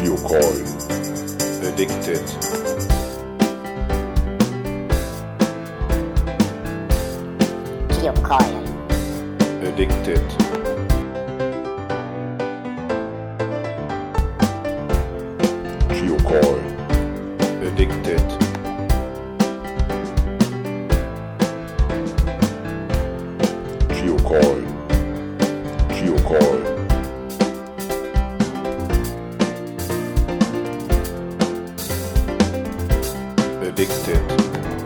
Geocoin. Addicted. Geocoin. Addicted. Geocoin. Geocoin. Geocoin. addicted